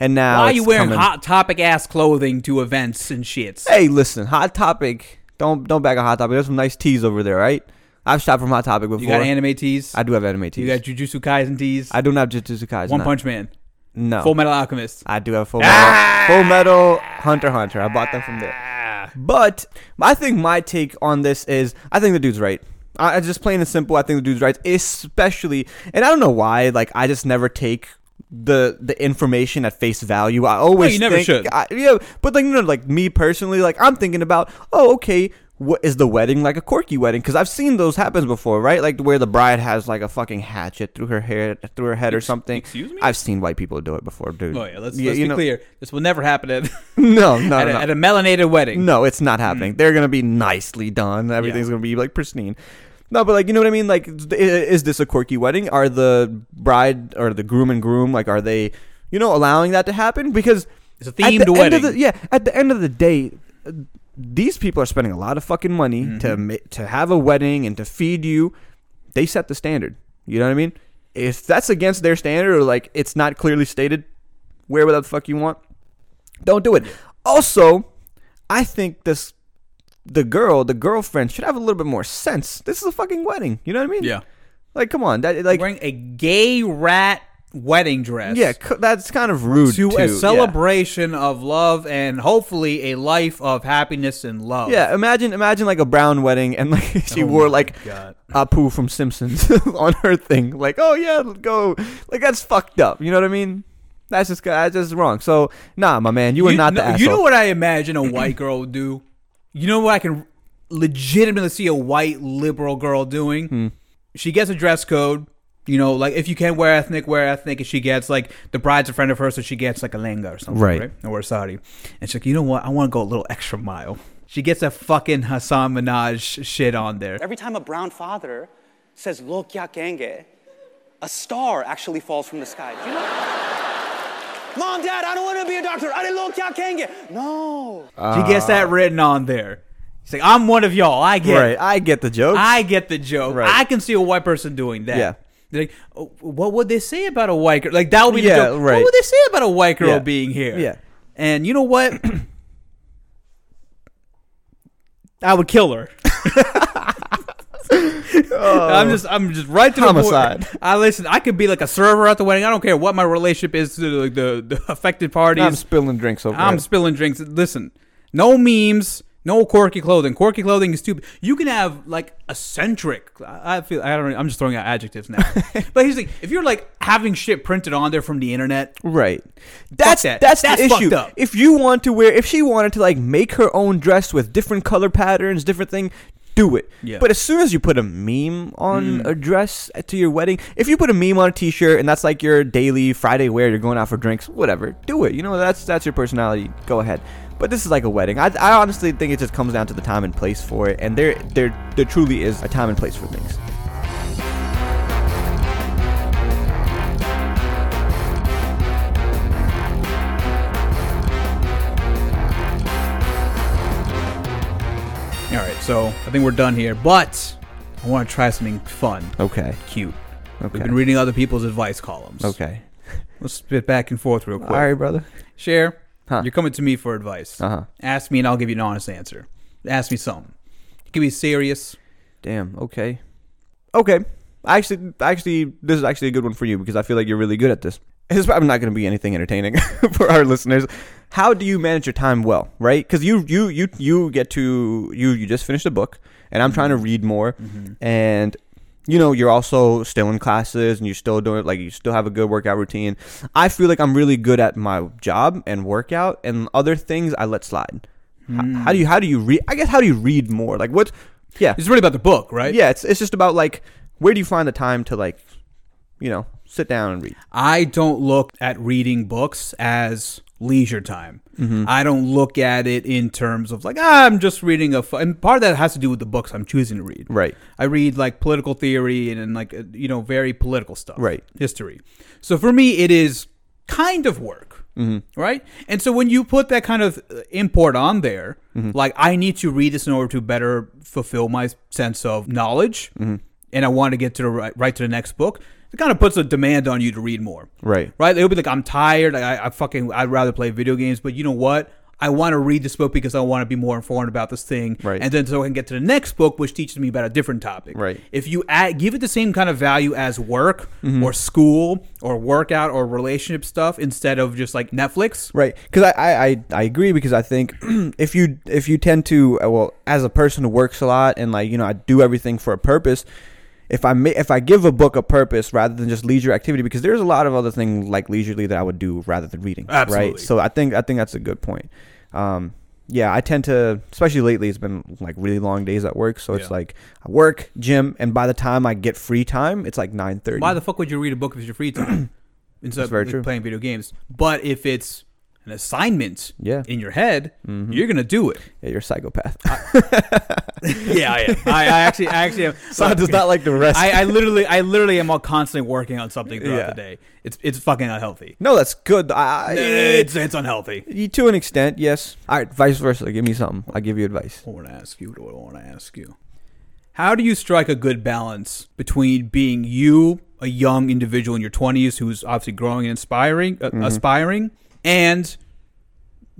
and now Why are you wearing coming- hot topic ass clothing to events and shits? Hey, listen, Hot Topic. Don't don't back on Hot Topic. There's some nice tees over there, right? I've shopped from Hot Topic before. You got anime tees. I do have anime tees. You got Jujutsu Kaisen tees. I do not have Jujutsu Kaisen. One. Punch Man. No. Full Metal Alchemist. I do have Full Metal. Ah! Full Metal Hunter Hunter. I bought them from there. But I think my take on this is I think the dude's right. I I just plain and simple. I think the dude's right, especially, and I don't know why. Like I just never take the the information at face value. I always you never think- should. I, yeah, but like you know, like me personally, like I'm thinking about, oh, okay. What is the wedding like a quirky wedding? Because I've seen those happen before, right? Like where the bride has like a fucking hatchet through her hair, through her head or something. excuse me? I've seen white people do it before, dude. Oh yeah, let's, Yeah, let's be know- clear. This will never happen at, <laughs> No, <laughs> no, at, no. a, at a melanated wedding. No, it's not happening. Mm. They're gonna be nicely done. Everything's Yeah. gonna be like pristine. No, but like you know what I mean. Like, is this a quirky wedding? Are the bride or the groom and groom like are they, you know, allowing that to happen? Because It's a at themed the wedding. the, yeah, at the end of the day, these people are spending a lot of fucking money Mm-hmm. to to have a wedding and to feed you. They set the standard. You know what I mean? If that's against their standard or like it's not clearly stated, wear whatever the fuck you want. Don't do it. Also, I think this the girl, the girlfriend should have a little bit more sense. This is a fucking wedding. You know what I mean? yeah, Like, come on, that like wearing a gay rat wedding dress. yeah, c- that's kind of rude to too. a Yeah. celebration of love and hopefully a life of happiness and love. Yeah, imagine imagine like a brown wedding and like <laughs> she Oh wore like God. Apu from Simpsons <laughs> on her thing. Like, oh yeah, go. Like that's fucked up. You know what I mean? That's just that's just wrong. So nah, my man, you are not the asshole. You know what I imagine a white girl would do? You know what I can legitimately see a white liberal girl doing? Hmm. She gets a dress code. You know, like if you can't wear ethnic, wear ethnic. And she gets like the bride's a friend of hers, so she gets like a lehenga or something, Right. right? Or a sari. And she's like, you know what? I want to go a little extra mile. She gets a fucking Hasan Minhaj shit on there. Every time a brown father says "Lo kya kenge," a star actually falls from the sky. Do you know? Mom, Dad, I don't want to be a doctor. I didn't lo kya kenge. No. She gets that written on there. She's like, I'm one of y'all. I get right? it. I get the joke. I get the joke. Right. I can see a white person doing that. Yeah. They're like, oh, what would they say about a white girl? Like that would be the Yeah, joke. right. What would they say about a white girl Yeah. being here? Yeah. And you know what? <clears throat> I would kill her. <laughs> <laughs> I'm just, I'm just right to the Oh. Homicide. point. I listen. I could be like a server at the wedding. I don't care what my relationship is to like the, the affected parties. I'm spilling drinks over. I'm it. spilling drinks. Listen, No memes. No quirky clothing. Quirky clothing is stupid. You can have like eccentric. I feel I don't. I'm just throwing out adjectives now. <laughs> but here's the thing: if you're like having shit printed on there from the internet, Right. That's that. that's, That's the issue. up. If you want to wear, if she wanted to like make her own dress with different color patterns, different thing, do it. Yeah. Mm. But as soon as you put a meme on a dress to your wedding, if you put a meme on a T-shirt and that's like your daily Friday wear, you're going out for drinks, whatever, do it. You know that's that's your personality. Go ahead. But this is like a wedding. I, I honestly think it just comes down to the time and place for it, and there there there truly is a time and place for things. So I think we're done here. But I want to try something fun, Okay. cute. Okay. We've been reading other people's advice columns. Okay. <laughs> Let's spit back and forth real quick. All right, brother. Share. Huh. You're coming to me for advice. Uh huh. Ask me and I'll give you an honest answer. Ask me something. It can be serious. Damn. Okay. Okay. Actually, actually, this is actually a good one for you because I feel like you're really good at this. It's probably not going to be anything entertaining <laughs> for our listeners. How do you manage your time well, right? Because you, you, you, you get to you, you just finished a book, and I'm trying to mm-hmm. read more, mm-hmm. and you know you're also still in classes and you're still doing like you still have a good workout routine. I feel like I'm really good at my job and workout, and other things I let slide. H- How, do you hmm. how do you read? I guess how do you read more? Like what? Yeah, It's really about the book, right? yeah, it's it's just about like where do you find the time to like, you know, sit down and read. I don't look at reading books as leisure time. Mm-hmm. I don't look at it in terms of like ah, I'm just reading a. And part of that has to do with the books I'm choosing to read. Right. I read like political theory and, and like uh, you know very political stuff. Right. History. So for me, it is kind of work. Mm-hmm. Right. And so when you put that kind of uh, import on there, Mm-hmm. like I need to read this in order to better fulfill my sense of knowledge, Mm-hmm. And I want to get to the right, right to the next book. It kind of puts a demand on you to read more Right. right? It'll be like, I'm tired. I, I fucking, I'd rather play video games. But you know what? I want to read this book because I want to be more informed about this thing, Right. And then so I can get to the next book, which teaches me about a different topic, Right. If you add, give it the same kind of value as work Mm-hmm. or school or workout or relationship stuff instead of just like Netflix, Right, because I, I, I, I agree because I think <clears throat> if you if you tend to uh, well as a person who works a lot and like you know I do everything for a purpose, if I ma- if I give a book a purpose rather than just leisure activity because there's a lot of other things like leisurely that I would do rather than reading. Absolutely. Right. So I think I think that's a good point. Um, yeah, I tend to, especially lately, it's been like really long days at work. So it's Yeah. like I work, gym, and by the time I get free time, it's like nine thirty. Why the fuck would you read a book if it's your free time <clears throat> instead of like, playing video games? But if it's an assignment Yeah. Mm-hmm. in your head, you're gonna do it. Yeah, you're a psychopath. <laughs> yeah, I am. I, I actually, I actually am. Son does not like the rest. I, I literally, I literally am all constantly working on something throughout Yeah. the day. It's, it's fucking unhealthy. no, that's good. I, I- It's, it's unhealthy. You- To an extent, yes. All right, vice versa. Give me something. I'll give you advice. I want to ask you. What do I want to ask you? How do you strike a good balance between being you, a young individual in your twenties who's obviously growing and inspiring, uh, Mm-hmm. aspiring, and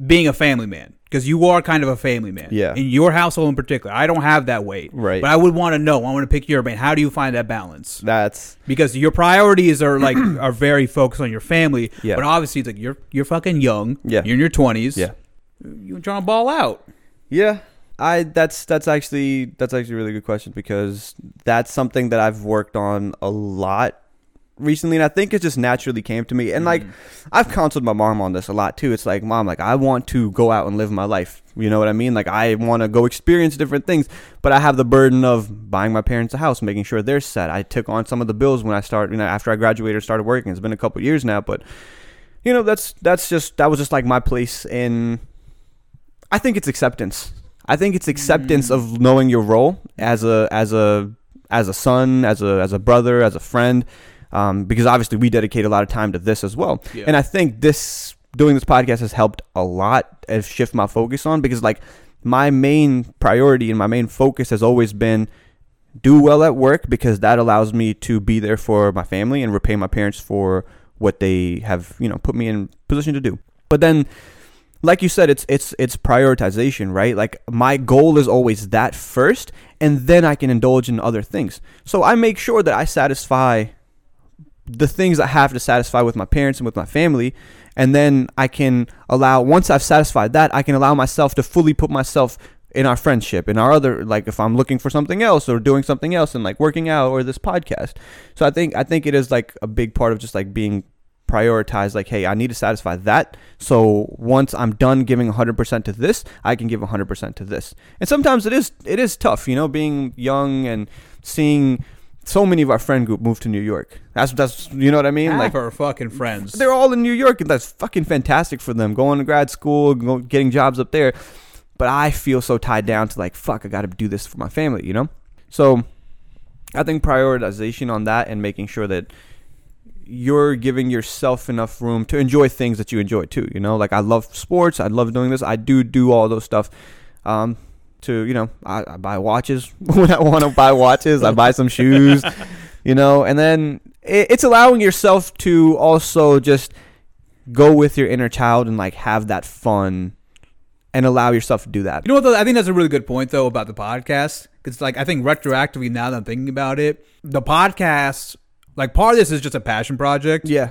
being a family man? Because you are kind of a family man. Yeah. In your household in particular, I don't have that weight. Right. But I would want to know. I want to pick your brain. How do you find that balance? That's because your priorities are like <clears throat> are very focused on your family. Yeah. But obviously, it's like you're you're fucking young. Yeah. You're in your twenties. yeah, You're trying to ball out. yeah. I that's that's actually that's actually a really good question because that's something that I've worked on a lot recently, and I think it just naturally came to me. And like, mm. I've counseled my mom on this a lot too. It's like, mom, like I want to go out and live my life. You know what I mean? Like I want to go experience different things, but I have the burden of buying my parents a house, making sure they're set. I took on some of the bills when I started, you know, after I graduated, started working. It's been a couple years now, but you know, that's that's just that was just like my place in. I think it's acceptance. I think it's acceptance mm. of knowing your role as a as a as a son, as a as a brother, as a friend, um, because obviously we dedicate a lot of time to this as well. Yeah. And I think this doing this podcast has helped a lot as shift my focus on because like my main priority and my main focus has always been do well at work because that allows me to be there for my family and repay my parents for what they have, you know, put me in position to do. But then like you said it's it's it's prioritization, right? Like my goal is always that first and then I can indulge in other things. So I make sure that I satisfy the things I have to satisfy with my parents and with my family. And then I can allow, once I've satisfied that, I can allow myself to fully put myself in our friendship, in our other, like if I'm looking for something else or doing something else and like working out or this podcast. So I think, I think it is like a big part of just like being prioritized like hey i need to satisfy that so once i'm done giving 100% to this i can give 100% to this and sometimes it is it is tough you know being young and seeing so many of our friend group moved to new york that's that's you know what i mean Half like our fucking friends. they're all in new york and that's fucking fantastic for them going to grad school go, getting jobs up there but i feel so tied down to like fuck i gotta do this for my family you know so i think prioritization on that and making sure that you're giving yourself enough room to enjoy things that you enjoy too. You know, like I love sports. I love doing this. I do do all those stuff. Um, to you know, I, I buy watches <laughs> when I want to buy watches. I buy some shoes. <laughs> You know, and then it, it's allowing yourself to also just go with your inner child and like have that fun and allow yourself to do that. You know what? Though? I think that's a really good point though about the podcast. Because like I think retroactively now that I'm thinking about it, the podcast, like part of this is just a passion project. Yeah.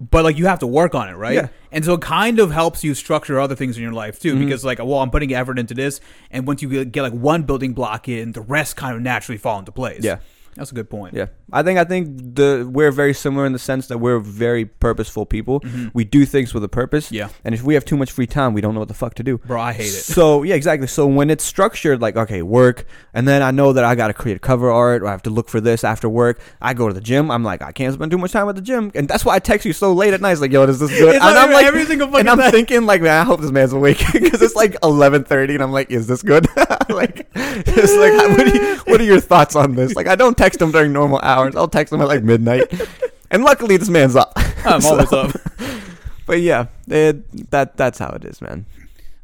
But like you have to work on it, right? Yeah. And so it kind of helps you structure other things in your life too, Mm-hmm. because like, well, I'm putting effort into this, and once you get, get like one building block in, the rest kind of naturally fall into place. Yeah. That's a good point. Yeah, I think I think the we're very similar in the sense that we're very purposeful people. We do things with a purpose. Mm-hmm. Yeah. and if we have too much free time, we don't know what the fuck to do. Bro, I hate it. So yeah, exactly. So when it's structured, like okay, work, and then I know that I got to create cover art, or I have to look for this after work. I go to the gym. I'm like, I can't spend too much time at the gym, and that's why I text you so late at night. It's like, yo, is this good? And I'm like, every single and fucking I'm night. thinking like, man, I hope this man's awake <laughs> because it's like 11:30, and I'm like, is this good? <laughs> like, it's like, what are, you, what are your thoughts on this? Like, I don't text him during normal hours. I'll text him at like midnight, <laughs> and luckily this man's up. I'm <laughs> So- always up. But yeah, it, that that's how it is, man.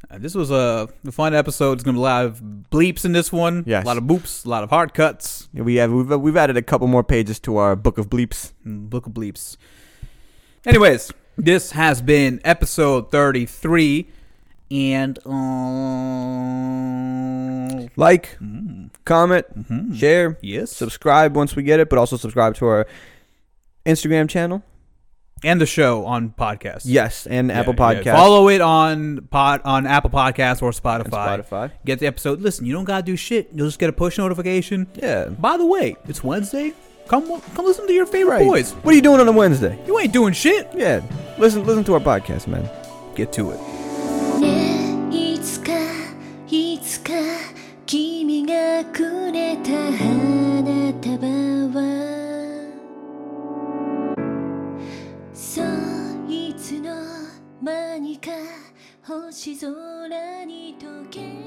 Uh, this was a, fun episode. It's gonna be a lot of bleeps in this one. Yes. a lot of boops, a lot of hard cuts. We have we've, we've added a couple more pages to our book of bleeps. Mm, Book of bleeps. Anyways, this has been episode 33, and um, Like, comment, share, yes, subscribe once we get it, but also subscribe to our Instagram channel. and the show on podcast. Yes, and Yeah, Apple yeah. Podcast. Follow it on pod on Apple Podcast or Spotify. And Spotify. Get the episode. Listen, you don't gotta do shit. You'll just get a push notification. Yeah. By the way, it's Wednesday. Come come listen to your favorite Right. boys. What are you doing on a Wednesday? You ain't doing shit. Yeah, listen listen to our podcast, man. Get to it. がくれた花束はそいつの間にか星空に溶け